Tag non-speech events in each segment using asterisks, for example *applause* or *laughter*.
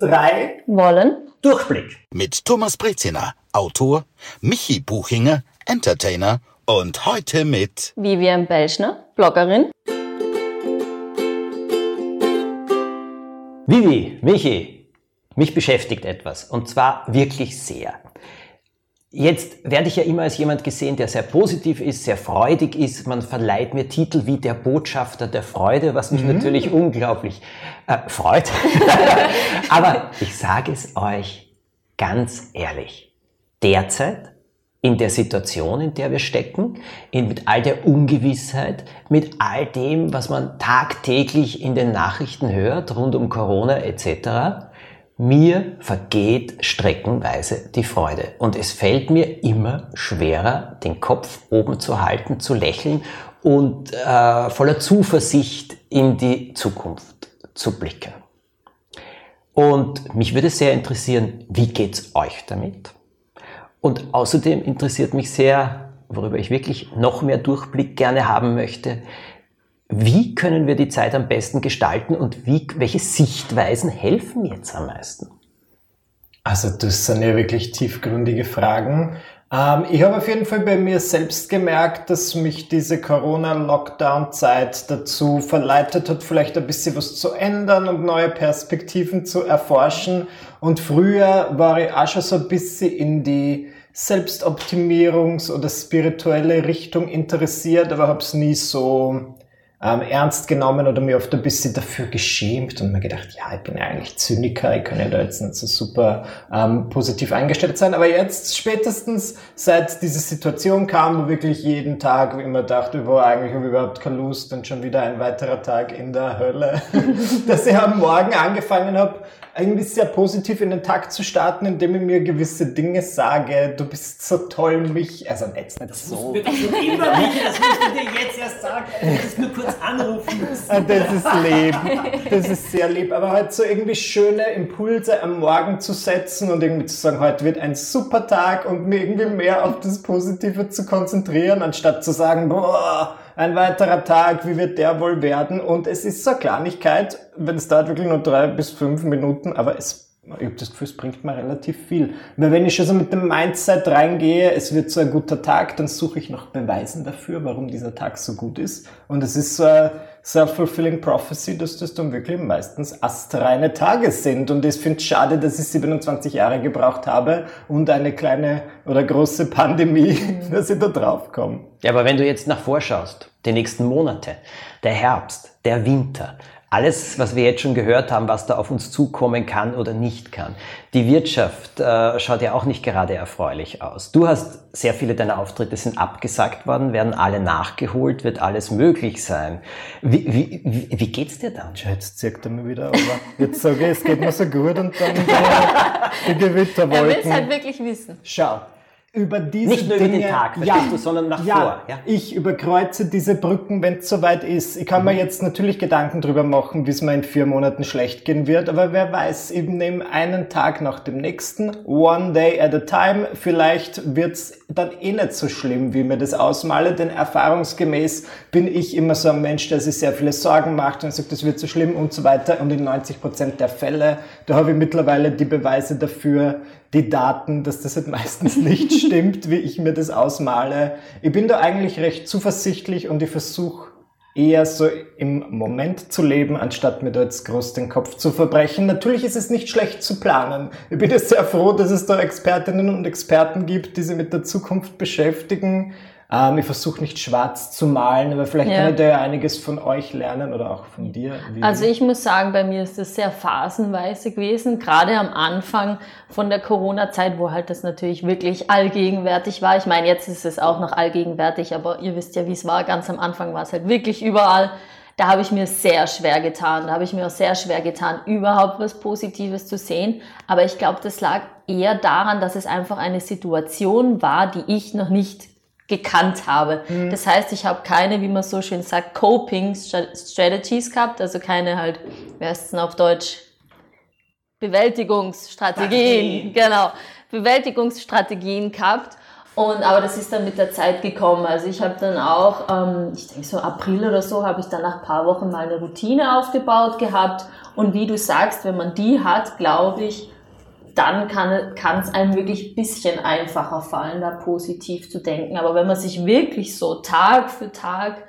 drei wollen Durchblick. Mit Thomas Breziner, Autor, Michi Buchinger, Entertainer und heute mit Vivian Belschner, Bloggerin. Vivi, Michi, mich beschäftigt etwas und zwar wirklich sehr. Jetzt werde ich ja immer als jemand gesehen, der sehr positiv ist, sehr freudig ist. Man verleiht mir Titel wie der Botschafter der Freude, was mich mhm. natürlich unglaublich äh, freut. *laughs* Aber ich sage es euch ganz ehrlich. Derzeit, in der Situation, in der wir stecken, in, mit all der Ungewissheit, mit all dem, was man tagtäglich in den Nachrichten hört, rund um Corona etc., mir vergeht streckenweise die Freude und es fällt mir immer schwerer, den Kopf oben zu halten, zu lächeln und äh, voller Zuversicht in die Zukunft zu blicken. Und mich würde sehr interessieren, wie geht's euch damit? Und außerdem interessiert mich sehr, worüber ich wirklich noch mehr Durchblick gerne haben möchte, wie können wir die Zeit am besten gestalten und wie, welche Sichtweisen helfen jetzt am meisten? Also das sind ja wirklich tiefgründige Fragen. Ähm, ich habe auf jeden Fall bei mir selbst gemerkt, dass mich diese Corona-Lockdown-Zeit dazu verleitet hat, vielleicht ein bisschen was zu ändern und neue Perspektiven zu erforschen. Und früher war ich auch schon so ein bisschen in die Selbstoptimierungs- oder spirituelle Richtung interessiert, aber habe es nie so ähm, ernst genommen oder mir oft ein bisschen dafür geschämt und mir gedacht, ja, ich bin ja eigentlich Zyniker, ich kann ja da jetzt nicht so super ähm, positiv eingestellt sein. Aber jetzt spätestens seit diese Situation kam, wo wirklich jeden Tag wie immer dachte, wo eigentlich habe ich überhaupt keine Lust und schon wieder ein weiterer Tag in der Hölle, *laughs* dass ich am Morgen angefangen habe, eigentlich sehr positiv in den Tag zu starten, indem ich mir gewisse Dinge sage. Du bist so toll, mich. Also jetzt nicht so. Das schon immer *laughs* nicht, das musst du dir jetzt erst sagen. Das ist nur kurz anrufen müssen. Ah, das ist lieb. Das ist sehr lieb. Aber halt so irgendwie schöne Impulse am Morgen zu setzen und irgendwie zu sagen, heute wird ein super Tag und mir irgendwie mehr auf das Positive zu konzentrieren, anstatt zu sagen, boah, ein weiterer Tag, wie wird der wohl werden? Und es ist so eine Kleinigkeit, wenn es dauert wirklich nur drei bis fünf Minuten, aber es ich habe das Gefühl, es bringt mir relativ viel. Weil wenn ich schon so mit dem Mindset reingehe, es wird so ein guter Tag, dann suche ich nach Beweisen dafür, warum dieser Tag so gut ist. Und es ist so eine self-fulfilling prophecy, dass das dann wirklich meistens astreine Tage sind. Und ich finde es schade, dass ich 27 Jahre gebraucht habe und eine kleine oder große Pandemie, *laughs* dass ich da drauf komme. Ja, aber wenn du jetzt nach vorschaust, die nächsten Monate, der Herbst, der Winter, alles, was wir jetzt schon gehört haben, was da auf uns zukommen kann oder nicht kann. Die Wirtschaft äh, schaut ja auch nicht gerade erfreulich aus. Du hast sehr viele deiner Auftritte sind abgesagt worden, werden alle nachgeholt, wird alles möglich sein. Wie, wie, wie, wie geht's dir dann? Jetzt zirkt er mir wieder, aber jetzt sage ich, es geht mir so gut und dann die Gewitterwolken. *laughs* Er will es halt wirklich wissen. Schau, über diese Nicht nur Dinge, über den Tag, ja, du, sondern nach ja, vor. Ja? Ich überkreuze diese Brücken, wenn es soweit ist. Ich kann mhm. mir jetzt natürlich Gedanken drüber machen, wie es mir in vier Monaten schlecht gehen wird, aber wer weiß, ich nehme einen Tag nach dem nächsten, one day at a time. Vielleicht wird's dann eh nicht so schlimm, wie mir das ausmale, denn erfahrungsgemäß bin ich immer so ein Mensch, der sich sehr viele Sorgen macht und sagt, das wird so schlimm und so weiter. Und in 90 Prozent der Fälle, da habe ich mittlerweile die Beweise dafür, die Daten, dass das halt meistens nicht *laughs* stimmt, wie ich mir das ausmale. Ich bin da eigentlich recht zuversichtlich und ich versuche eher so im Moment zu leben, anstatt mir da jetzt groß den Kopf zu verbrechen. Natürlich ist es nicht schlecht zu planen. Ich bin jetzt sehr froh, dass es da Expertinnen und Experten gibt, die sich mit der Zukunft beschäftigen. Ähm, ich versuche nicht schwarz zu malen, aber vielleicht ja. kann ich da ja einiges von euch lernen oder auch von dir. Also ich muss sagen, bei mir ist das sehr phasenweise gewesen, gerade am Anfang von der Corona-Zeit, wo halt das natürlich wirklich allgegenwärtig war. Ich meine, jetzt ist es auch noch allgegenwärtig, aber ihr wisst ja, wie es war. Ganz am Anfang war es halt wirklich überall da habe ich mir sehr schwer getan. Da habe ich mir auch sehr schwer getan, überhaupt was Positives zu sehen. Aber ich glaube, das lag eher daran, dass es einfach eine Situation war, die ich noch nicht gekannt habe. Mhm. Das heißt, ich habe keine, wie man so schön sagt, Coping Strategies gehabt, also keine halt, wie heißt es denn auf Deutsch? Bewältigungsstrategien, *laughs* genau, Bewältigungsstrategien gehabt. Und, aber das ist dann mit der Zeit gekommen. Also ich habe dann auch, ähm, ich denke so April oder so, habe ich dann nach ein paar Wochen mal eine Routine aufgebaut gehabt. Und wie du sagst, wenn man die hat, glaube ich, dann kann es einem wirklich ein bisschen einfacher fallen, da positiv zu denken. Aber wenn man sich wirklich so Tag für Tag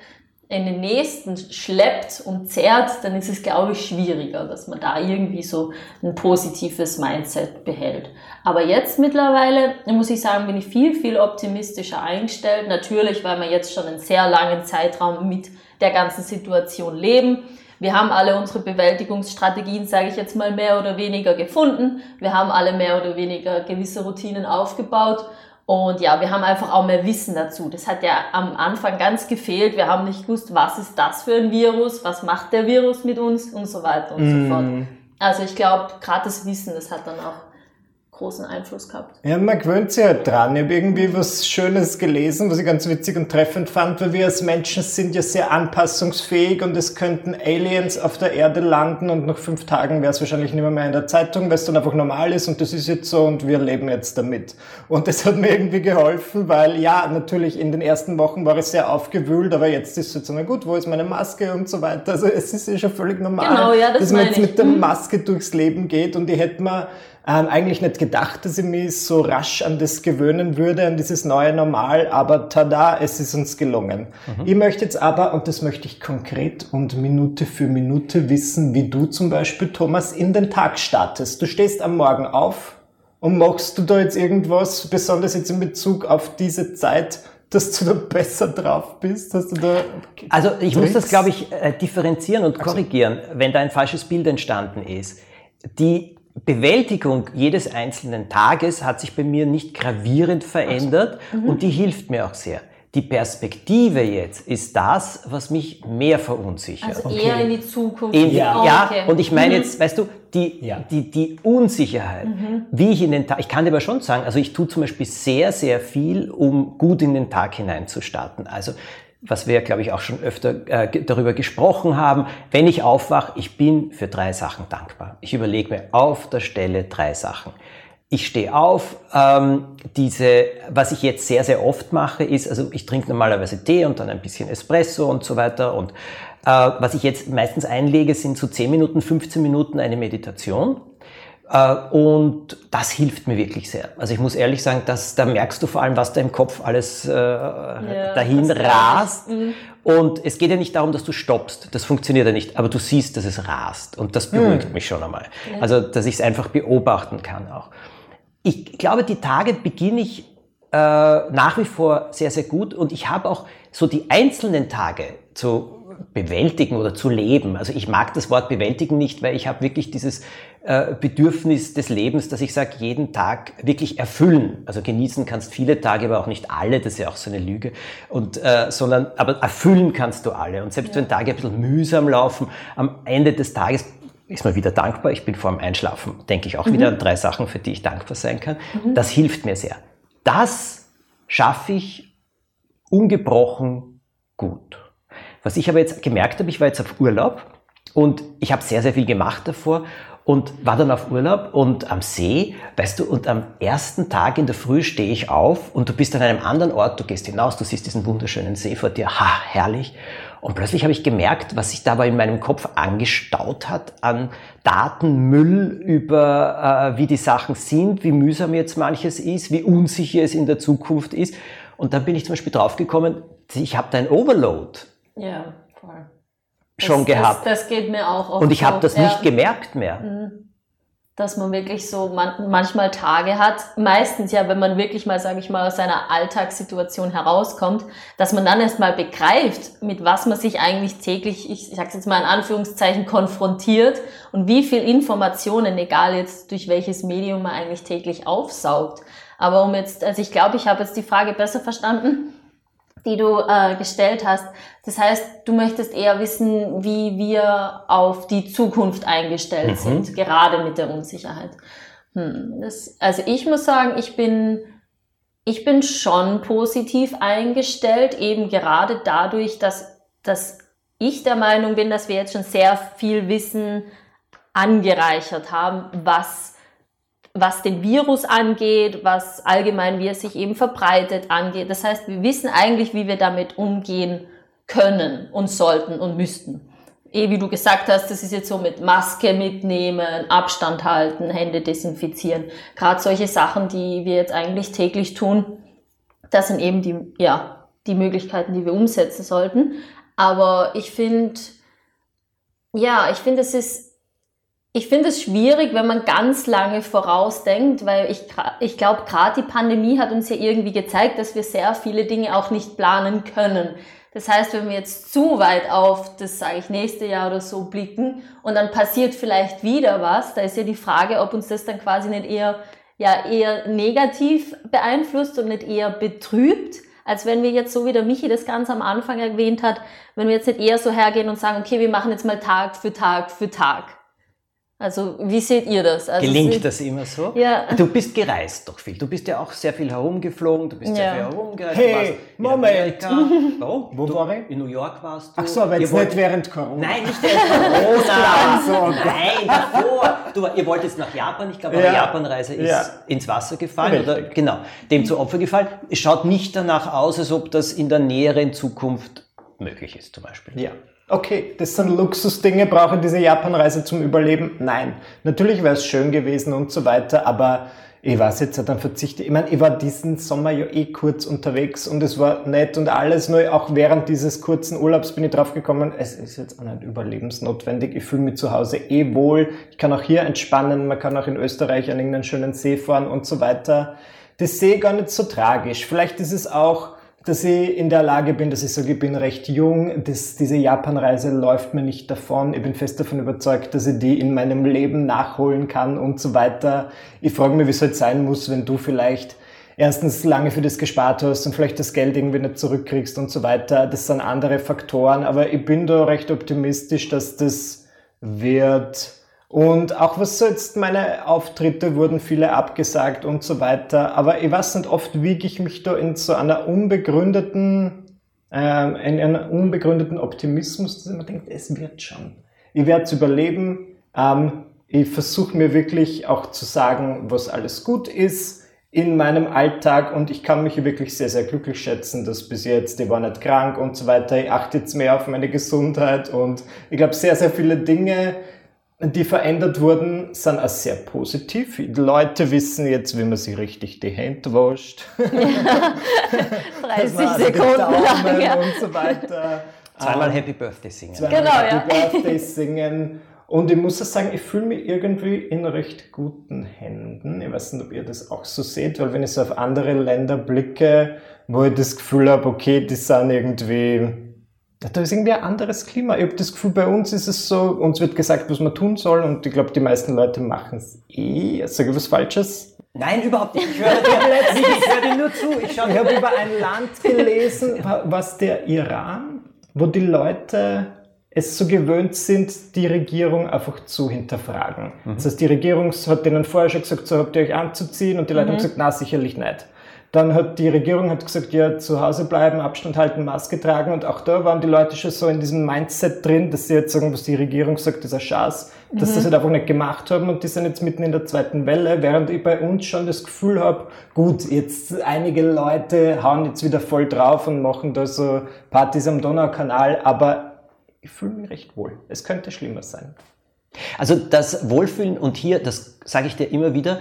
in den nächsten schleppt und zerrt, dann ist es, glaube ich, schwieriger, dass man da irgendwie so ein positives Mindset behält. Aber jetzt mittlerweile, muss ich sagen, bin ich viel, viel optimistischer eingestellt. Natürlich, weil wir jetzt schon einen sehr langen Zeitraum mit der ganzen Situation leben. Wir haben alle unsere Bewältigungsstrategien, sage ich jetzt mal, mehr oder weniger gefunden. Wir haben alle mehr oder weniger gewisse Routinen aufgebaut. Und ja, wir haben einfach auch mehr Wissen dazu. Das hat ja am Anfang ganz gefehlt. Wir haben nicht gewusst, was ist das für ein Virus, was macht der Virus mit uns und so weiter und mm. so fort. Also ich glaube, gerade das Wissen, das hat dann auch großen Einfluss gehabt. Ja, man gewöhnt sich halt dran. Ich habe irgendwie was Schönes gelesen, was ich ganz witzig und treffend fand, weil wir als Menschen sind ja sehr anpassungsfähig und es könnten Aliens auf der Erde landen und nach fünf Tagen wäre es wahrscheinlich nicht mehr, mehr in der Zeitung, weil es dann einfach normal ist und das ist jetzt so und wir leben jetzt damit. Und das hat mir irgendwie geholfen, weil ja, natürlich in den ersten Wochen war es sehr aufgewühlt, aber jetzt ist es jetzt einmal gut, wo ist meine Maske und so weiter. Also es ist ja schon völlig normal, genau, ja, das dass man jetzt mit der Maske durchs Leben geht und ich hätte mir ähm, eigentlich nicht gedacht, dass ich mich so rasch an das gewöhnen würde, an dieses neue Normal, aber tada, es ist uns gelungen. Mhm. Ich möchte jetzt aber, und das möchte ich konkret und Minute für Minute wissen, wie du zum Beispiel, Thomas, in den Tag startest. Du stehst am Morgen auf und machst du da jetzt irgendwas, besonders jetzt in Bezug auf diese Zeit, dass du da besser drauf bist? Hast du da also ich Tricks? muss das, glaube ich, äh, differenzieren und korrigieren, also. wenn da ein falsches Bild entstanden ist. Die Bewältigung jedes einzelnen Tages hat sich bei mir nicht gravierend verändert mhm. und die hilft mir auch sehr. Die Perspektive jetzt ist das, was mich mehr verunsichert. Also okay. eher in die Zukunft. In, ja, ja okay. und ich meine mhm. jetzt, weißt du, die, ja. die, die Unsicherheit, mhm. wie ich in den Tag, ich kann dir aber schon sagen, also ich tue zum Beispiel sehr, sehr viel, um gut in den Tag hineinzustarten. Also was wir, glaube ich, auch schon öfter äh, darüber gesprochen haben. Wenn ich aufwache, ich bin für drei Sachen dankbar. Ich überlege mir auf der Stelle drei Sachen. Ich stehe auf. Ähm, diese, was ich jetzt sehr, sehr oft mache, ist, also ich trinke normalerweise Tee und dann ein bisschen Espresso und so weiter. Und äh, was ich jetzt meistens einlege, sind so 10 Minuten, 15 Minuten eine Meditation. Äh, und das hilft mir wirklich sehr. Also ich muss ehrlich sagen, dass, da merkst du vor allem, was da im Kopf alles äh, ja, dahin rast. Mhm. Und es geht ja nicht darum, dass du stoppst. Das funktioniert ja nicht. Aber du siehst, dass es rast. Und das beruhigt mhm. mich schon einmal. Ja. Also, dass ich es einfach beobachten kann auch. Ich glaube, die Tage beginne ich äh, nach wie vor sehr, sehr gut. Und ich habe auch so die einzelnen Tage zu bewältigen oder zu leben. Also ich mag das Wort bewältigen nicht, weil ich habe wirklich dieses äh, Bedürfnis des Lebens, dass ich sage, jeden Tag wirklich erfüllen. Also genießen kannst viele Tage, aber auch nicht alle, das ist ja auch so eine Lüge. Und, äh, sondern, aber erfüllen kannst du alle. Und selbst ja. wenn Tage ein bisschen mühsam laufen, am Ende des Tages ist man wieder dankbar. Ich bin vor dem Einschlafen, denke ich auch mhm. wieder an drei Sachen, für die ich dankbar sein kann. Mhm. Das hilft mir sehr. Das schaffe ich ungebrochen gut. Was ich aber jetzt gemerkt habe, ich war jetzt auf Urlaub und ich habe sehr, sehr viel gemacht davor und war dann auf Urlaub und am See, weißt du, und am ersten Tag in der Früh stehe ich auf und du bist an einem anderen Ort, du gehst hinaus, du siehst diesen wunderschönen See vor dir, ha, herrlich. Und plötzlich habe ich gemerkt, was sich dabei in meinem Kopf angestaut hat an Datenmüll über, äh, wie die Sachen sind, wie mühsam jetzt manches ist, wie unsicher es in der Zukunft ist. Und dann bin ich zum Beispiel draufgekommen, ich habe da ein Overload. Ja, voll schon das, gehabt. Das, das, geht mir auch oft Und ich habe das ja. nicht gemerkt mehr. Mhm. Dass man wirklich so man, manchmal Tage hat, meistens ja, wenn man wirklich mal, sage ich mal, aus seiner Alltagssituation herauskommt, dass man dann erstmal begreift, mit was man sich eigentlich täglich, ich, ich sage jetzt mal in Anführungszeichen, konfrontiert und wie viel Informationen, egal jetzt durch welches Medium man eigentlich täglich aufsaugt. Aber um jetzt, also ich glaube, ich habe jetzt die Frage besser verstanden die du äh, gestellt hast. Das heißt, du möchtest eher wissen, wie wir auf die Zukunft eingestellt mhm. sind, gerade mit der Unsicherheit. Hm, das, also ich muss sagen, ich bin, ich bin schon positiv eingestellt, eben gerade dadurch, dass, dass ich der Meinung bin, dass wir jetzt schon sehr viel Wissen angereichert haben, was was den Virus angeht, was allgemein, wie er sich eben verbreitet angeht. Das heißt, wir wissen eigentlich, wie wir damit umgehen können und sollten und müssten. Eh, wie du gesagt hast, das ist jetzt so mit Maske mitnehmen, Abstand halten, Hände desinfizieren. Gerade solche Sachen, die wir jetzt eigentlich täglich tun, das sind eben die, ja, die Möglichkeiten, die wir umsetzen sollten. Aber ich finde, ja, ich finde, es ist ich finde es schwierig, wenn man ganz lange vorausdenkt, weil ich, ich glaube, gerade die Pandemie hat uns ja irgendwie gezeigt, dass wir sehr viele Dinge auch nicht planen können. Das heißt, wenn wir jetzt zu weit auf das, sage ich, nächste Jahr oder so blicken und dann passiert vielleicht wieder was, da ist ja die Frage, ob uns das dann quasi nicht eher, ja, eher negativ beeinflusst und nicht eher betrübt, als wenn wir jetzt, so wie der Michi das ganz am Anfang erwähnt hat, wenn wir jetzt nicht eher so hergehen und sagen, okay, wir machen jetzt mal Tag für Tag für Tag. Also wie seht ihr das? Also Gelingt das immer so? Ja. Du bist gereist doch viel. Du bist ja auch sehr viel herumgeflogen, du bist ja. sehr viel herumgereist. Hey, Moment. Warum? Wo du, war ich? In New York warst du. Ach so, aber jetzt nicht während Corona. Nein, nicht während Corona. *laughs* so, Nein, davor. Du, ihr wollt jetzt nach Japan, ich glaube, eure ja. Japanreise ist ja. ins Wasser gefallen. Richtig. Oder, genau, dem zu Opfer gefallen. Es schaut nicht danach aus, als ob das in der näheren Zukunft möglich ist, zum Beispiel. Ja okay, das sind Luxusdinge, brauche diese Japanreise zum Überleben? Nein. Natürlich wäre es schön gewesen und so weiter, aber ich weiß jetzt, dann verzichte ich. meine, ich war diesen Sommer ja eh kurz unterwegs und es war nett und alles, nur auch während dieses kurzen Urlaubs bin ich drauf gekommen, es ist jetzt auch nicht überlebensnotwendig. Ich fühle mich zu Hause eh wohl. Ich kann auch hier entspannen, man kann auch in Österreich an irgendeinen schönen See fahren und so weiter. Das sehe ich gar nicht so tragisch. Vielleicht ist es auch, dass ich in der Lage bin, dass ich sage, ich bin recht jung, dass diese Japanreise läuft mir nicht davon. Ich bin fest davon überzeugt, dass ich die in meinem Leben nachholen kann und so weiter. Ich frage mich, wie es halt sein muss, wenn du vielleicht erstens lange für das gespart hast und vielleicht das Geld irgendwie nicht zurückkriegst und so weiter. Das sind andere Faktoren, aber ich bin da recht optimistisch, dass das wird und auch was so jetzt meine Auftritte wurden viele abgesagt und so weiter. Aber ich weiß nicht, oft wiege ich mich da in so einer unbegründeten, ähm, in einem unbegründeten Optimismus, dass mir denke, es wird schon. Ich werde es überleben. Ähm, ich versuche mir wirklich auch zu sagen, was alles gut ist in meinem Alltag und ich kann mich wirklich sehr, sehr glücklich schätzen, dass bis jetzt, ich war nicht krank und so weiter, ich achte jetzt mehr auf meine Gesundheit und ich glaube, sehr, sehr viele Dinge, die verändert wurden, sind auch sehr positiv. Die Leute wissen jetzt, wie man sich richtig die Hände wascht. Ja, 30 also Sekunden lang. Ja. Und so weiter. Zweimal um, Happy Birthday singen. Zweimal genau, Happy ja. Birthday singen. Und ich muss auch sagen, ich fühle mich irgendwie in recht guten Händen. Ich weiß nicht, ob ihr das auch so seht, weil wenn ich so auf andere Länder blicke, wo ich das Gefühl habe, okay, die sind irgendwie da ist irgendwie ein anderes Klima. Ich habe das Gefühl, bei uns ist es so, uns wird gesagt, was man tun soll und ich glaube, die meisten Leute machen es eh. Sage ich was Falsches? Nein, überhaupt nicht. Ich höre dir, *laughs* ich höre dir nur zu. Ich, ich habe über ein Land *laughs* gelesen, was der Iran, wo die Leute es so gewöhnt sind, die Regierung einfach zu hinterfragen. Mhm. Das heißt, die Regierung hat denen vorher schon gesagt, so habt ihr euch anzuziehen und die Leute mhm. haben gesagt, na sicherlich nicht. Dann hat die Regierung hat gesagt, ja, zu Hause bleiben, Abstand halten, Maske tragen. Und auch da waren die Leute schon so in diesem Mindset drin, dass sie jetzt sagen, was die Regierung sagt, ist ein Schatz, dass mhm. sie das halt einfach nicht gemacht haben. Und die sind jetzt mitten in der zweiten Welle, während ich bei uns schon das Gefühl habe, gut, jetzt einige Leute hauen jetzt wieder voll drauf und machen da so Partys am Donaukanal. Aber ich fühle mich recht wohl. Es könnte schlimmer sein. Also das Wohlfühlen und hier, das sage ich dir immer wieder,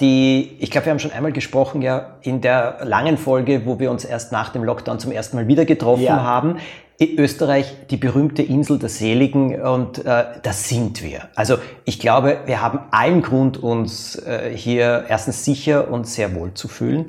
die, ich glaube, wir haben schon einmal gesprochen, ja, in der langen Folge, wo wir uns erst nach dem Lockdown zum ersten Mal wieder getroffen ja. haben. Österreich, die berühmte Insel der Seligen und äh, das sind wir. Also ich glaube, wir haben allen Grund, uns äh, hier erstens sicher und sehr wohl zu fühlen.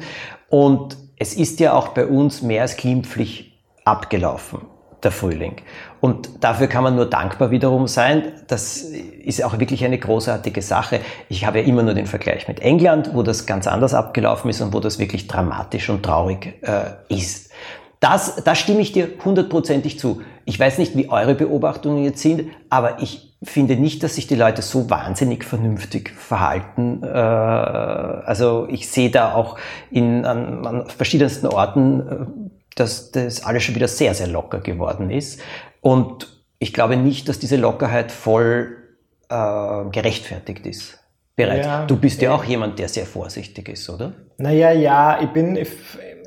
Und es ist ja auch bei uns mehr als glimpflich abgelaufen der Frühling. Und dafür kann man nur dankbar wiederum sein. Das ist auch wirklich eine großartige Sache. Ich habe ja immer nur den Vergleich mit England, wo das ganz anders abgelaufen ist und wo das wirklich dramatisch und traurig äh, ist. Das, da stimme ich dir hundertprozentig zu. Ich weiß nicht, wie eure Beobachtungen jetzt sind, aber ich finde nicht, dass sich die Leute so wahnsinnig vernünftig verhalten. Äh, also ich sehe da auch in, an, an verschiedensten Orten äh, dass das alles schon wieder sehr, sehr locker geworden ist. Und ich glaube nicht, dass diese Lockerheit voll äh, gerechtfertigt ist. bereit. Ja, du bist ja auch jemand, der sehr vorsichtig ist, oder? Naja, ja, ich bin, ich,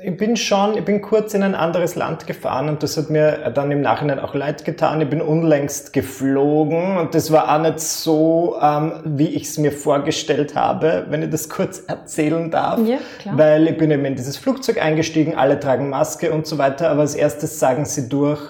ich bin schon, ich bin kurz in ein anderes Land gefahren und das hat mir dann im Nachhinein auch leid getan. Ich bin unlängst geflogen und das war auch nicht so, ähm, wie ich es mir vorgestellt habe, wenn ich das *laughs* kurz erzählen darf. Ja, klar. Weil ich bin eben in dieses Flugzeug eingestiegen, alle tragen Maske und so weiter, aber als erstes sagen sie durch,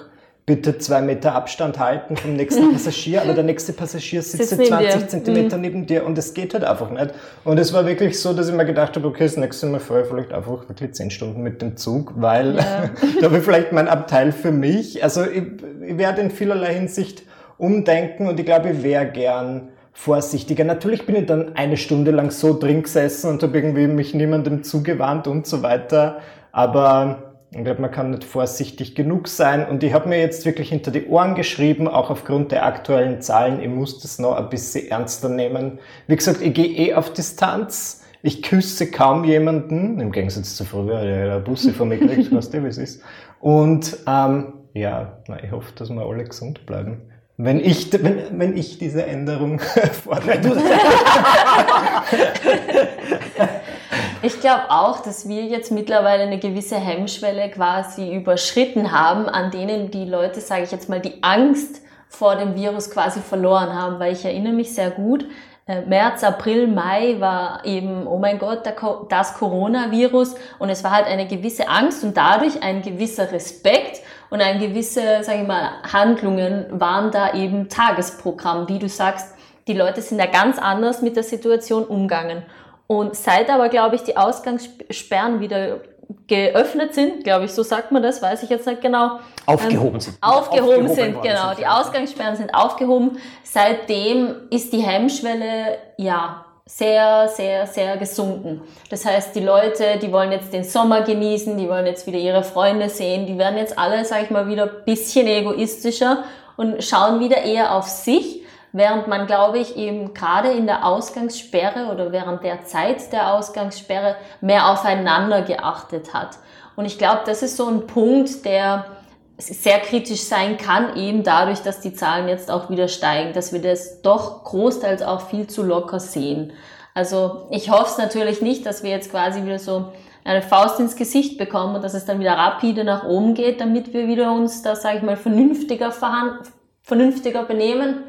bitte zwei Meter Abstand halten vom nächsten *laughs* Passagier, aber der nächste Passagier sitzt Sitz 20 Zentimeter mhm. neben dir und es geht halt einfach nicht. Und es war wirklich so, dass ich mir gedacht habe, okay, das nächste Mal fahre ich vielleicht einfach wirklich zehn Stunden mit dem Zug, weil ja. *laughs* da habe ich vielleicht mein Abteil für mich. Also ich, ich werde in vielerlei Hinsicht umdenken und ich glaube, ich wäre gern vorsichtiger. Natürlich bin ich dann eine Stunde lang so drin gesessen und habe irgendwie mich niemandem zugewandt und so weiter, aber ich glaube, man kann nicht vorsichtig genug sein. Und ich habe mir jetzt wirklich hinter die Ohren geschrieben, auch aufgrund der aktuellen Zahlen, ich muss das noch ein bisschen ernster nehmen. Wie gesagt, ich gehe eh auf Distanz. Ich küsse kaum jemanden, im Gegensatz zu früher, der Busse von mir kriegt, weißt du, wie es ist. Und ähm, ja, na, ich hoffe, dass wir alle gesund bleiben. Wenn ich, wenn, wenn ich diese Änderung *laughs* fordere. *laughs* Ich glaube auch, dass wir jetzt mittlerweile eine gewisse Hemmschwelle quasi überschritten haben, an denen die Leute, sage ich jetzt mal, die Angst vor dem Virus quasi verloren haben, weil ich erinnere mich sehr gut, äh, März, April, Mai war eben, oh mein Gott, das Coronavirus und es war halt eine gewisse Angst und dadurch ein gewisser Respekt und ein gewisse, sage ich mal, Handlungen waren da eben Tagesprogramm, wie du sagst. Die Leute sind da ganz anders mit der Situation umgegangen. Und seit aber, glaube ich, die Ausgangssperren wieder geöffnet sind, glaube ich, so sagt man das, weiß ich jetzt nicht genau. Aufgehoben ähm, sind. Aufgehoben, aufgehoben sind, genau. Sind, die Ausgangssperren sind aufgehoben. Seitdem ist die Hemmschwelle, ja, sehr, sehr, sehr gesunken. Das heißt, die Leute, die wollen jetzt den Sommer genießen, die wollen jetzt wieder ihre Freunde sehen, die werden jetzt alle, sag ich mal, wieder bisschen egoistischer und schauen wieder eher auf sich während man, glaube ich, eben gerade in der Ausgangssperre oder während der Zeit der Ausgangssperre mehr aufeinander geachtet hat. Und ich glaube, das ist so ein Punkt, der sehr kritisch sein kann, eben dadurch, dass die Zahlen jetzt auch wieder steigen, dass wir das doch großteils auch viel zu locker sehen. Also ich hoffe es natürlich nicht, dass wir jetzt quasi wieder so eine Faust ins Gesicht bekommen und dass es dann wieder rapide nach oben geht, damit wir wieder uns da, sage ich mal, vernünftiger, vernünftiger benehmen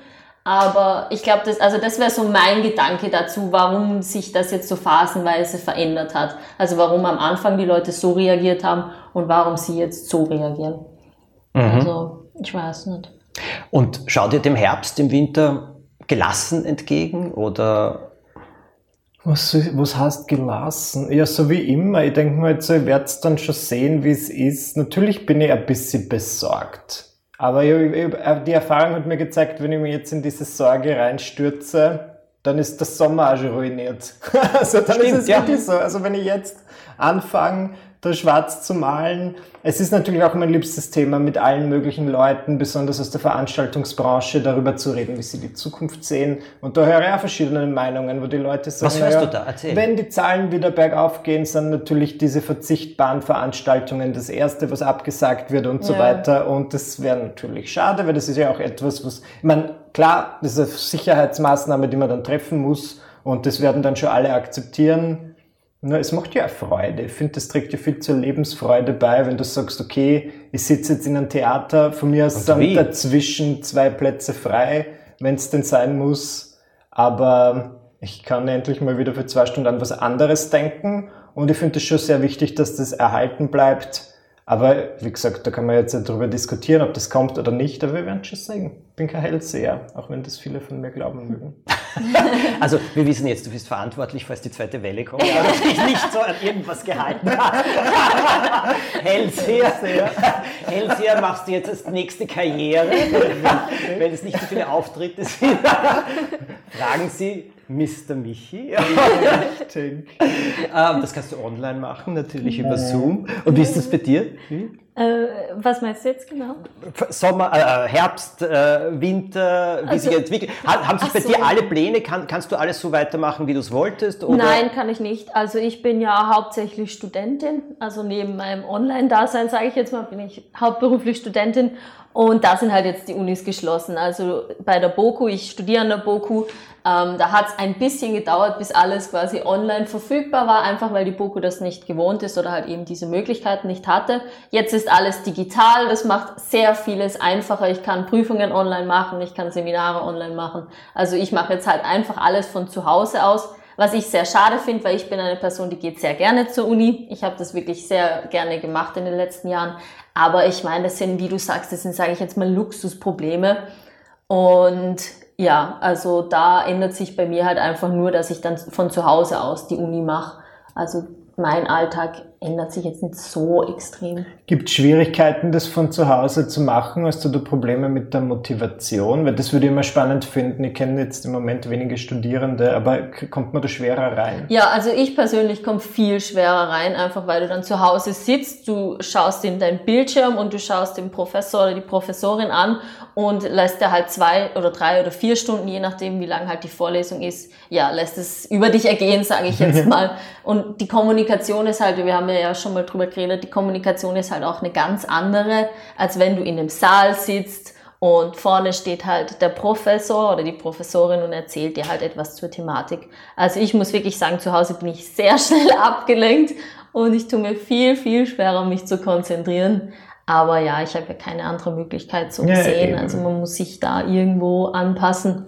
aber ich glaube, das, also das wäre so mein Gedanke dazu, warum sich das jetzt so phasenweise verändert hat. Also warum am Anfang die Leute so reagiert haben und warum sie jetzt so reagieren. Mhm. Also ich weiß nicht. Und schaut ihr dem Herbst, dem Winter gelassen entgegen oder was, was heißt gelassen? Ja, so wie immer. Ich denke mal, jetzt, ihr werdet dann schon sehen, wie es ist. Natürlich bin ich ein bisschen besorgt. Aber die Erfahrung hat mir gezeigt, wenn ich mich jetzt in diese Sorge reinstürze, dann ist der Sommer auch schon ruiniert. *laughs* also dann Stimmt, ist es ja. wirklich so. Also wenn ich jetzt anfange, da schwarz zu malen. Es ist natürlich auch mein liebstes Thema, mit allen möglichen Leuten, besonders aus der Veranstaltungsbranche, darüber zu reden, wie sie die Zukunft sehen. Und da höre ich auch verschiedene Meinungen, wo die Leute sagen, Was hörst ja, du da? Erzähl. wenn die Zahlen wieder bergauf gehen, sind natürlich diese verzichtbaren Veranstaltungen das Erste, was abgesagt wird und ja. so weiter. Und das wäre natürlich schade, weil das ist ja auch etwas, was, ich meine, klar, das ist eine Sicherheitsmaßnahme, die man dann treffen muss. Und das werden dann schon alle akzeptieren. Na, es macht ja auch Freude. Ich finde, das trägt ja viel zur Lebensfreude bei, wenn du sagst, okay, ich sitze jetzt in einem Theater, von mir aus sind dazwischen zwei Plätze frei, wenn es denn sein muss. Aber ich kann endlich mal wieder für zwei Stunden an was anderes denken. Und ich finde es schon sehr wichtig, dass das erhalten bleibt aber wie gesagt, da kann man jetzt darüber diskutieren, ob das kommt oder nicht, aber wir werden schon sehen. Ich bin kein Hellseher, auch wenn das viele von mir glauben mögen. *laughs* also wir wissen jetzt, du bist verantwortlich, falls die zweite Welle kommt, ja. dass ich nicht so an irgendwas gehalten *laughs* habe. Hellseher. Hellseher machst du jetzt als nächste Karriere, wenn es nicht so viele Auftritte sind. *laughs* Fragen Sie Mr. Michi. *laughs* Ähm, das kannst du online machen, natürlich über Zoom. Und wie ist das bei dir? Äh, was meinst du jetzt genau? Sommer, äh, Herbst, äh, Winter, wie also, sich entwickelt. Haben sich bei so. dir alle Pläne? Kann, kannst du alles so weitermachen, wie du es wolltest? Oder? Nein, kann ich nicht. Also ich bin ja hauptsächlich Studentin. Also neben meinem Online-Dasein, sage ich jetzt mal, bin ich hauptberuflich Studentin. Und da sind halt jetzt die Unis geschlossen. Also bei der BOKU, ich studiere an der BOKU, ähm, da hat es ein bisschen gedauert, bis alles quasi online verfügbar war, einfach weil die BOKU das nicht gewohnt ist oder halt eben diese Möglichkeiten nicht hatte. Jetzt ist alles digital, das macht sehr vieles einfacher. Ich kann Prüfungen online machen, ich kann Seminare online machen. Also ich mache jetzt halt einfach alles von zu Hause aus. Was ich sehr schade finde, weil ich bin eine Person, die geht sehr gerne zur Uni. Ich habe das wirklich sehr gerne gemacht in den letzten Jahren. Aber ich meine, das sind, wie du sagst, das sind, sage ich jetzt mal, Luxusprobleme. Und ja, also da ändert sich bei mir halt einfach nur, dass ich dann von zu Hause aus die Uni mache. Also mein Alltag ändert sich jetzt nicht so extrem. Gibt es Schwierigkeiten, das von zu Hause zu machen? Hast du da Probleme mit der Motivation? Weil das würde ich immer spannend finden. Ich kenne jetzt im Moment wenige Studierende, aber kommt man da schwerer rein? Ja, also ich persönlich komme viel schwerer rein, einfach weil du dann zu Hause sitzt, du schaust in deinen Bildschirm und du schaust den Professor oder die Professorin an und lässt dir halt zwei oder drei oder vier Stunden, je nachdem, wie lang halt die Vorlesung ist, ja, lässt es über dich ergehen, sage ich jetzt *laughs* mal. Und die Kommunikation ist halt, wir haben ja ja schon mal drüber geredet, die Kommunikation ist halt auch eine ganz andere, als wenn du in einem Saal sitzt und vorne steht halt der Professor oder die Professorin und erzählt dir halt etwas zur Thematik. Also ich muss wirklich sagen, zu Hause bin ich sehr *laughs* schnell abgelenkt und ich tue mir viel, viel schwerer, mich zu konzentrieren. Aber ja, ich habe ja keine andere Möglichkeit so gesehen. Ja, also man muss sich da irgendwo anpassen.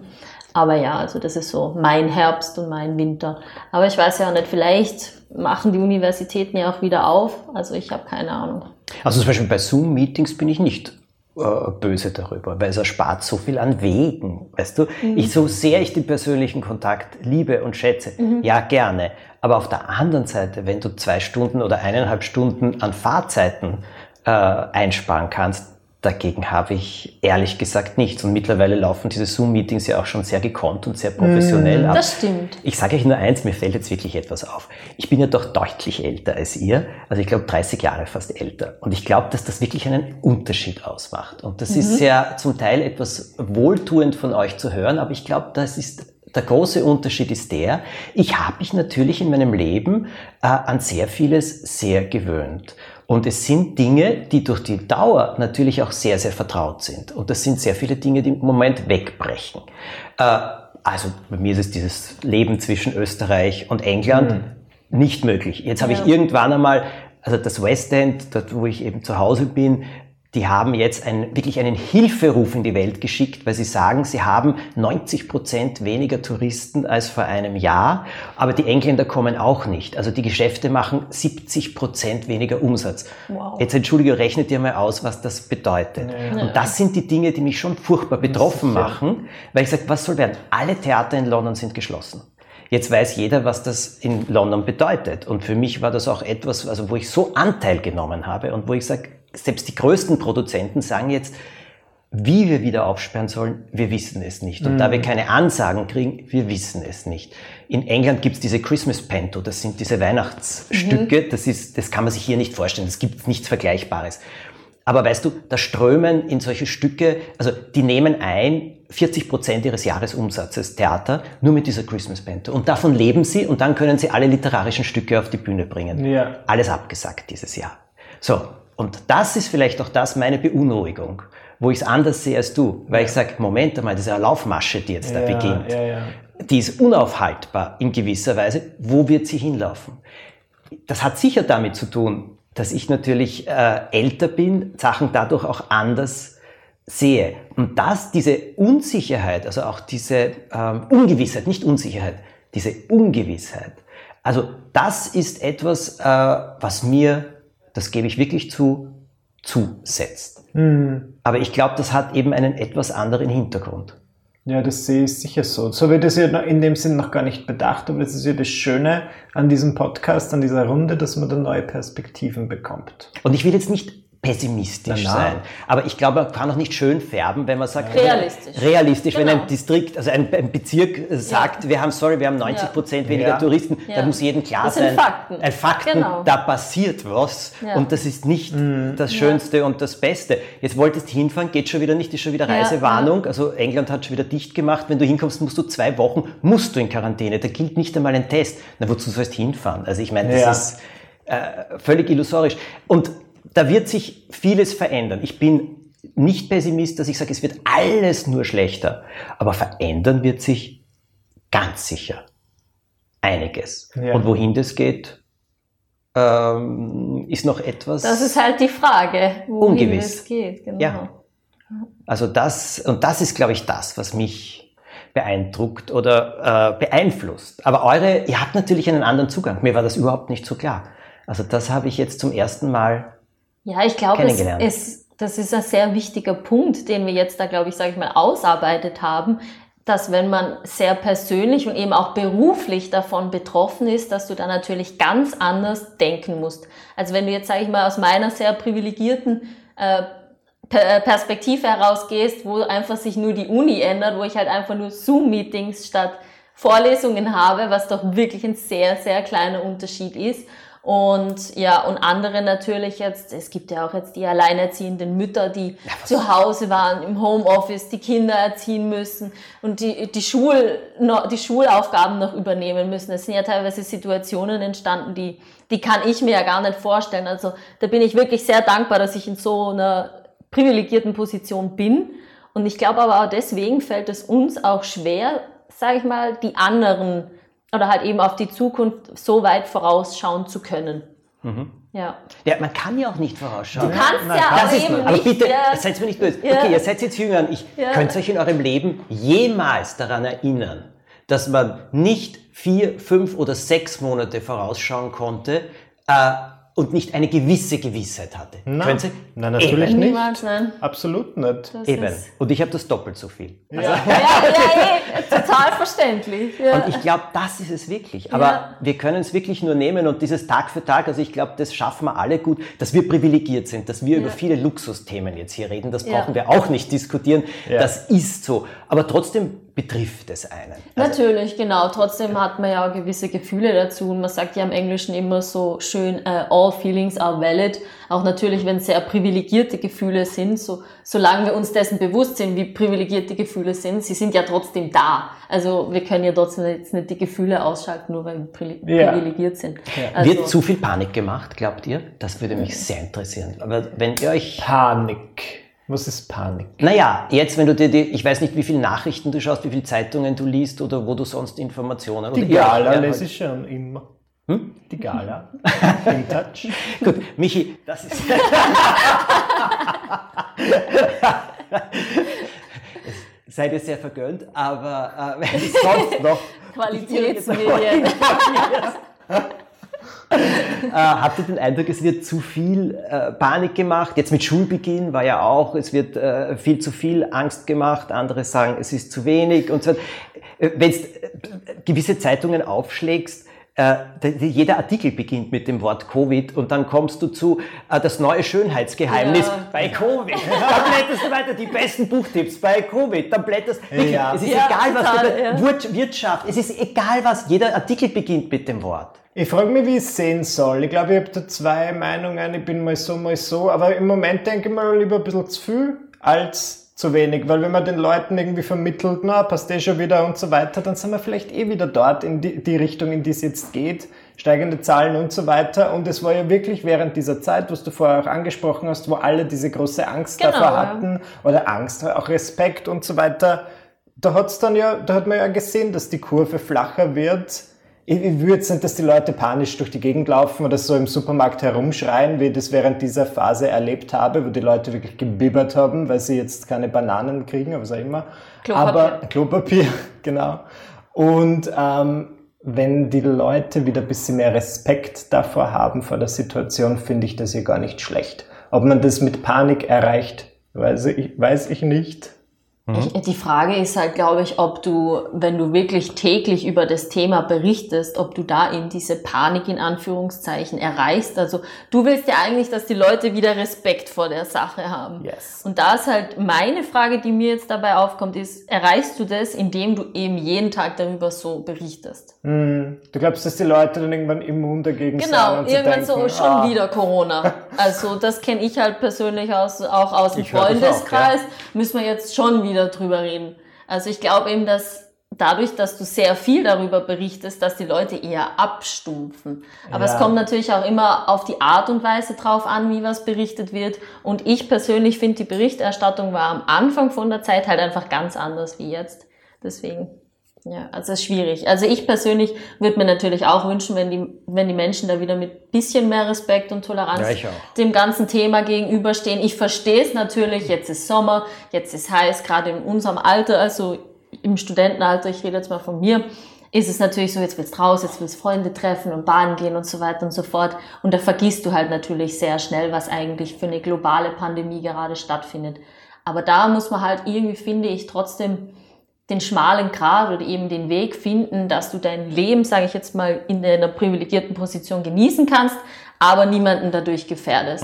Aber ja, also das ist so mein Herbst und mein Winter. Aber ich weiß ja auch nicht, vielleicht machen die Universitäten ja auch wieder auf. Also ich habe keine Ahnung. Also zum Beispiel bei Zoom-Meetings bin ich nicht äh, böse darüber, weil es erspart so viel an Wegen, weißt du? Mhm. Ich, so sehr ich den persönlichen Kontakt liebe und schätze, mhm. ja gerne. Aber auf der anderen Seite, wenn du zwei Stunden oder eineinhalb Stunden an Fahrzeiten äh, einsparen kannst, Dagegen habe ich ehrlich gesagt nichts. Und mittlerweile laufen diese Zoom-Meetings ja auch schon sehr gekonnt und sehr professionell mm, ab. Das stimmt. Ich sage euch nur eins, mir fällt jetzt wirklich etwas auf. Ich bin ja doch deutlich älter als ihr. Also ich glaube 30 Jahre fast älter. Und ich glaube, dass das wirklich einen Unterschied ausmacht. Und das mhm. ist ja zum Teil etwas wohltuend von euch zu hören, aber ich glaube, das ist der große Unterschied ist der, ich habe mich natürlich in meinem Leben äh, an sehr vieles sehr gewöhnt. Und es sind Dinge, die durch die Dauer natürlich auch sehr, sehr vertraut sind. Und das sind sehr viele Dinge, die im Moment wegbrechen. Äh, also bei mir ist es dieses Leben zwischen Österreich und England mhm. nicht möglich. Jetzt habe ja. ich irgendwann einmal, also das West End, dort wo ich eben zu Hause bin, die haben jetzt ein, wirklich einen Hilferuf in die Welt geschickt, weil sie sagen, sie haben 90 Prozent weniger Touristen als vor einem Jahr, aber die Engländer kommen auch nicht. Also die Geschäfte machen 70 Prozent weniger Umsatz. Wow. Jetzt entschuldige, rechnet ihr mal aus, was das bedeutet. Ja. Und das sind die Dinge, die mich schon furchtbar betroffen machen, weil ich sage, was soll werden? Alle Theater in London sind geschlossen. Jetzt weiß jeder, was das in London bedeutet. Und für mich war das auch etwas, also wo ich so Anteil genommen habe und wo ich sage, selbst die größten Produzenten sagen jetzt, wie wir wieder aufsperren sollen, wir wissen es nicht. Und mhm. da wir keine Ansagen kriegen, wir wissen es nicht. In England gibt's diese Christmas Pento, das sind diese Weihnachtsstücke, mhm. das, ist, das kann man sich hier nicht vorstellen, es gibt nichts Vergleichbares. Aber weißt du, da strömen in solche Stücke, also die nehmen ein 40 Prozent ihres Jahresumsatzes Theater nur mit dieser Christmas Bento. Und davon leben sie und dann können sie alle literarischen Stücke auf die Bühne bringen. Ja. Alles abgesagt dieses Jahr. So, und das ist vielleicht auch das meine Beunruhigung, wo ich es anders sehe als du, weil ja. ich sage, Moment einmal, diese Laufmasche, die jetzt ja, da beginnt, ja, die ist unaufhaltbar in gewisser Weise. Wo wird sie hinlaufen? Das hat sicher damit zu tun, dass ich natürlich äh, älter bin, Sachen dadurch auch anders sehe. Und dass diese Unsicherheit, also auch diese ähm, Ungewissheit, nicht Unsicherheit, diese Ungewissheit, also das ist etwas, äh, was mir das gebe ich wirklich zu, zusetzt. Mhm. Aber ich glaube, das hat eben einen etwas anderen Hintergrund. Ja, das sehe ich sicher so. So wird es ja in dem Sinn noch gar nicht bedacht, aber das ist ja das Schöne an diesem Podcast, an dieser Runde, dass man da neue Perspektiven bekommt. Und ich will jetzt nicht pessimistisch na, na. sein. Aber ich glaube, man kann auch nicht schön färben, wenn man sagt, realistisch. Realistisch, genau. wenn ein Distrikt, also ein, ein Bezirk sagt, ja. wir haben, sorry, wir haben 90 Prozent ja. weniger ja. Touristen, dann muss jedem klar das sein, sind Fakten. Ein Fakten, genau. da passiert was und das ist nicht mhm. das Schönste und das Beste. Jetzt wolltest du hinfahren, geht schon wieder nicht, ist schon wieder Reisewarnung, also England hat schon wieder dicht gemacht, wenn du hinkommst, musst du zwei Wochen, musst du in Quarantäne, da gilt nicht einmal ein Test. Na, wozu sollst du hinfahren? Also ich meine, das ist äh, völlig illusorisch. Und da wird sich vieles verändern. Ich bin nicht Pessimist, dass ich sage, es wird alles nur schlechter. Aber verändern wird sich ganz sicher einiges. Ja. Und wohin das geht, ähm, ist noch etwas. Das ist halt die Frage, wohin Ungewiss. es geht. Genau. Ja. Also das, und das ist, glaube ich, das, was mich beeindruckt oder äh, beeinflusst. Aber eure, ihr habt natürlich einen anderen Zugang. Mir war das überhaupt nicht so klar. Also das habe ich jetzt zum ersten Mal. Ja, ich glaube, es, es, das ist ein sehr wichtiger Punkt, den wir jetzt da, glaube ich, sage ich mal, ausarbeitet haben, dass wenn man sehr persönlich und eben auch beruflich davon betroffen ist, dass du da natürlich ganz anders denken musst. Also wenn du jetzt, sage ich mal, aus meiner sehr privilegierten äh, Per- Perspektive herausgehst, wo einfach sich nur die Uni ändert, wo ich halt einfach nur Zoom-Meetings statt Vorlesungen habe, was doch wirklich ein sehr, sehr kleiner Unterschied ist. Und ja, und andere natürlich jetzt, es gibt ja auch jetzt die alleinerziehenden Mütter, die zu Hause waren, im Homeoffice, die Kinder erziehen müssen und die, die, Schul, die Schulaufgaben noch übernehmen müssen. Es sind ja teilweise Situationen entstanden, die, die kann ich mir ja gar nicht vorstellen. Also da bin ich wirklich sehr dankbar, dass ich in so einer privilegierten Position bin. Und ich glaube aber auch deswegen fällt es uns auch schwer, sage ich mal, die anderen oder halt eben auf die Zukunft so weit vorausschauen zu können. Ja. Ja, man kann ja auch nicht vorausschauen. Du kannst nein, ja aber ist eben nur, aber nicht. bitte, ja, seid mir nicht böse. Ja. Okay, ihr seid jetzt jünger und ich Ja. könnt euch in eurem Leben jemals daran erinnern, dass man nicht vier, fünf oder sechs Monate vorausschauen konnte äh, und nicht eine gewisse Gewissheit hatte. Könnt ihr? Nein, natürlich Eben. nicht. Niemals, nein. Absolut nicht. Das Eben. Und ich habe das doppelt so viel. ja, ja, eh, total verständlich. Ja. Und ich glaube, das ist es wirklich. Aber Ja. wir können es wirklich nur nehmen und dieses Tag für Tag, also ich glaube, das schaffen wir alle gut, dass wir privilegiert sind, dass wir über viele Luxusthemen jetzt hier reden. Das Ja. brauchen wir auch nicht diskutieren. Ja. Das ist so. Aber trotzdem betrifft es einen. Also, Natürlich, genau. Trotzdem hat man ja auch gewisse Gefühle dazu. Und man sagt ja im Englischen immer so schön, äh, all feelings are valid. Auch natürlich, wenn es sehr privilegierte Gefühle sind, so, solange wir uns dessen bewusst sind, wie privilegierte Gefühle sind, sie sind ja trotzdem da. Also wir können ja trotzdem jetzt nicht die Gefühle ausschalten, nur weil wir pri Ja. privilegiert sind. Also, Wird zu viel Panik gemacht, glaubt ihr? Das würde mich sehr interessieren. Aber wenn ihr euch Panik. Was ist Panik? Naja, jetzt, wenn du dir die, ich weiß nicht, wie viele Nachrichten du schaust, wie viele Zeitungen du liest oder wo du sonst Informationen Die Gala ja, lese ich schon immer. Die Gala. *laughs* In Touch. Gut, Michi, das ist. *laughs* Seid ihr sehr vergönnt, aber äh, wenn sonst noch Qualitätsmedien. *laughs* äh, habt ihr den Eindruck, es wird zu viel äh, Panik gemacht? Jetzt mit Schulbeginn war ja auch, es wird äh, viel zu viel Angst gemacht. Andere sagen, es ist zu wenig und so. Wenn du gewisse Zeitungen aufschlägst, äh, jeder Artikel beginnt mit dem Wort Covid und dann kommst du zu äh, das neue Schönheitsgeheimnis Ja. bei Covid. Dann blätterst du weiter die besten Buchtipps bei Covid. Dann blätterst Ja. es ist Ja, egal was total, Wirtschaft, es ist egal was, jeder Artikel beginnt mit dem Wort. Ich frage mich, wie ich es sehen soll. Ich glaube, ich habe da zwei Meinungen. Ich bin mal so, mal so. Aber im Moment denke ich mal lieber ein bisschen zu viel als zu wenig. Weil wenn man den Leuten irgendwie vermittelt, na, passt eh schon wieder und so weiter, dann sind wir vielleicht eh wieder dort in die, die Richtung, in die es jetzt geht. Steigende Zahlen und so weiter. Und es war ja wirklich während dieser Zeit, was du vorher auch angesprochen hast, wo alle diese große Angst Genau, davor hatten oder Angst, auch Respekt und so weiter. Da hat's dann ja, da hat man ja gesehen, dass die Kurve flacher wird. Ich, ich würde jetzt nicht, dass die Leute panisch durch die Gegend laufen oder so im Supermarkt herumschreien, wie ich das während dieser Phase erlebt habe, wo die Leute wirklich gebibbert haben, weil sie jetzt keine Bananen kriegen, oder was auch immer. Klopapier. Aber Klopapier, *laughs* genau. Und ähm, wenn die Leute wieder ein bisschen mehr Respekt davor haben vor der Situation, finde ich das ja gar nicht schlecht. Ob man das mit Panik erreicht, weiß ich, weiß ich nicht. Ich, die Frage ist halt, glaube ich, ob du, wenn du wirklich täglich über das Thema berichtest, ob du da eben diese Panik in Anführungszeichen erreichst. Also du willst ja eigentlich, dass die Leute wieder Respekt vor der Sache haben. Yes. Und da ist halt meine Frage, die mir jetzt dabei aufkommt, ist, erreichst du das, indem du eben jeden Tag darüber so berichtest? Hm, du glaubst, dass die Leute dann irgendwann immun dagegen sind? Genau, und sie irgendwann so denken, schon ah, wieder Corona. *laughs* Also das kenne ich halt persönlich aus, auch aus dem Ich das auch, Freundeskreis. Müssen wir jetzt schon wieder drüber reden. Also ich glaube eben, dass dadurch, dass du sehr viel darüber berichtest, dass die Leute eher abstumpfen. Aber Ja. es kommt natürlich auch immer auf die Art und Weise drauf an, wie was berichtet wird. Und ich persönlich finde, die Berichterstattung war am Anfang von der Zeit halt einfach ganz anders wie jetzt. Deswegen, ja, also schwierig. Also ich persönlich würde mir natürlich auch wünschen, wenn die, wenn die Menschen da wieder mit bisschen mehr Respekt und Toleranz Ja, dem ganzen Thema gegenüberstehen. Ich verstehe es natürlich, jetzt ist Sommer, jetzt ist heiß, gerade in unserem Alter, also im Studentenalter, ich rede jetzt mal von mir, ist es natürlich so, jetzt willst du raus, jetzt willst du Freunde treffen und baden gehen und so weiter und so fort. Und da vergisst du halt natürlich sehr schnell, was eigentlich für eine globale Pandemie gerade stattfindet. Aber da muss man halt irgendwie, finde ich, trotzdem den schmalen Grat oder eben den Weg finden, dass du dein Leben, sage ich jetzt mal, in einer privilegierten Position genießen kannst, aber niemanden dadurch gefährdest.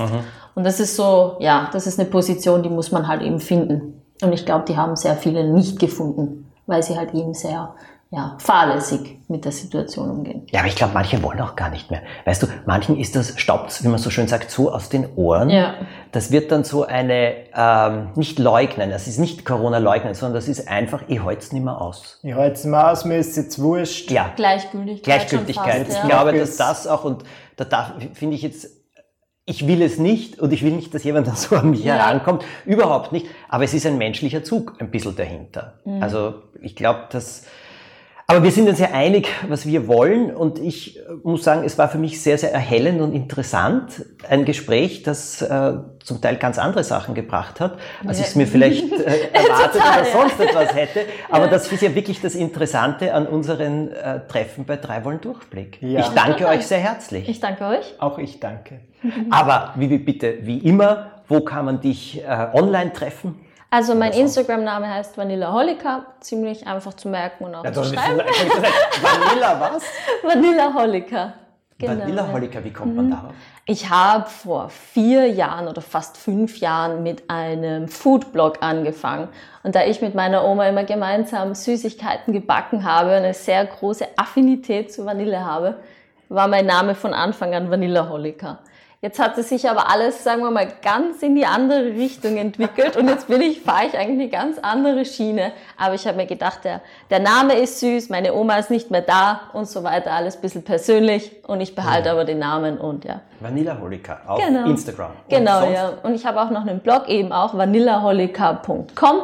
Und das ist so, ja, das ist eine Position, die muss man halt eben finden. Und ich glaube, die haben sehr viele nicht gefunden, weil sie halt eben sehr, ja, fahrlässig mit der Situation umgehen. Ja, aber ich glaube, manche wollen auch gar nicht mehr. Weißt du, manchen ist das, staubt, wie man so schön sagt, so aus den Ohren. Ja. Das wird dann so eine, ähm, nicht leugnen, das ist nicht Corona leugnen, sondern das ist einfach, ich halte es nicht mehr aus. Ich halte es mal aus, mir ist jetzt wurscht. Ja, Gleichgültigkeit. Gleichgültigkeit. Schon ich fast, ja. glaube, dass das auch, und da darf, finde ich jetzt, ich will es nicht und ich will nicht, dass jemand *laughs* dann so an mich Ja. herankommt. Überhaupt nicht. Aber es ist ein menschlicher Zug ein bisschen dahinter. Mhm. Also ich glaube, dass. Aber wir sind uns ja einig, was wir wollen. Und ich äh, muss sagen, es war für mich sehr, sehr erhellend und interessant. Ein Gespräch, das äh, zum Teil ganz andere Sachen gebracht hat, als Ja. ich es mir vielleicht äh, *laughs* erwartet Total, oder ja. sonst etwas hätte. Aber das ist ja wirklich das Interessante an unseren äh, Treffen bei Drei Wollen Durchblick. Ja. Ich danke euch sehr herzlich. Ich danke euch. Auch ich danke. Aber wie, wie bitte, wie immer, wo kann man dich äh, online treffen? Also mein Instagram-Name heißt Vanilla Holika, ziemlich einfach zu merken und auch zu schreiben. *laughs* Vanilla was? Vanilla Holika. Genau, Vanilla ja. Holika, wie kommt man darauf? Ich habe vor vier Jahren oder fast fünf Jahren mit einem Foodblog angefangen. Und da ich mit meiner Oma immer gemeinsam Süßigkeiten gebacken habe und eine sehr große Affinität zu Vanille habe, war mein Name von Anfang an Vanilla Holika. Jetzt hat es sich aber alles, sagen wir mal, ganz in die andere Richtung entwickelt und jetzt bin ich, fahre ich eigentlich eine ganz andere Schiene. Aber ich habe mir gedacht, der, der Name ist süß, meine Oma ist nicht mehr da und so weiter, alles ein bisschen persönlich und ich behalte aber den Namen und ja. Vanilla Holika auf Genau. Instagram. Und Genau, sonst? ja. Und ich habe auch noch einen Blog, eben auch vanillaholica.com.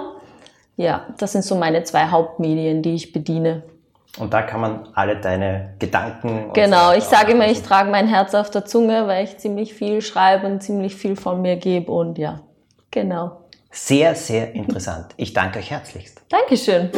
Ja, das sind so meine zwei Hauptmedien, die ich bediene. Und da kann man alle deine Gedanken. Genau, ich sage immer, ich trage mein Herz auf der Zunge, weil ich ziemlich viel schreibe und ziemlich viel von mir gebe und ja, genau. Sehr, sehr interessant. Ich danke euch herzlichst. Dankeschön.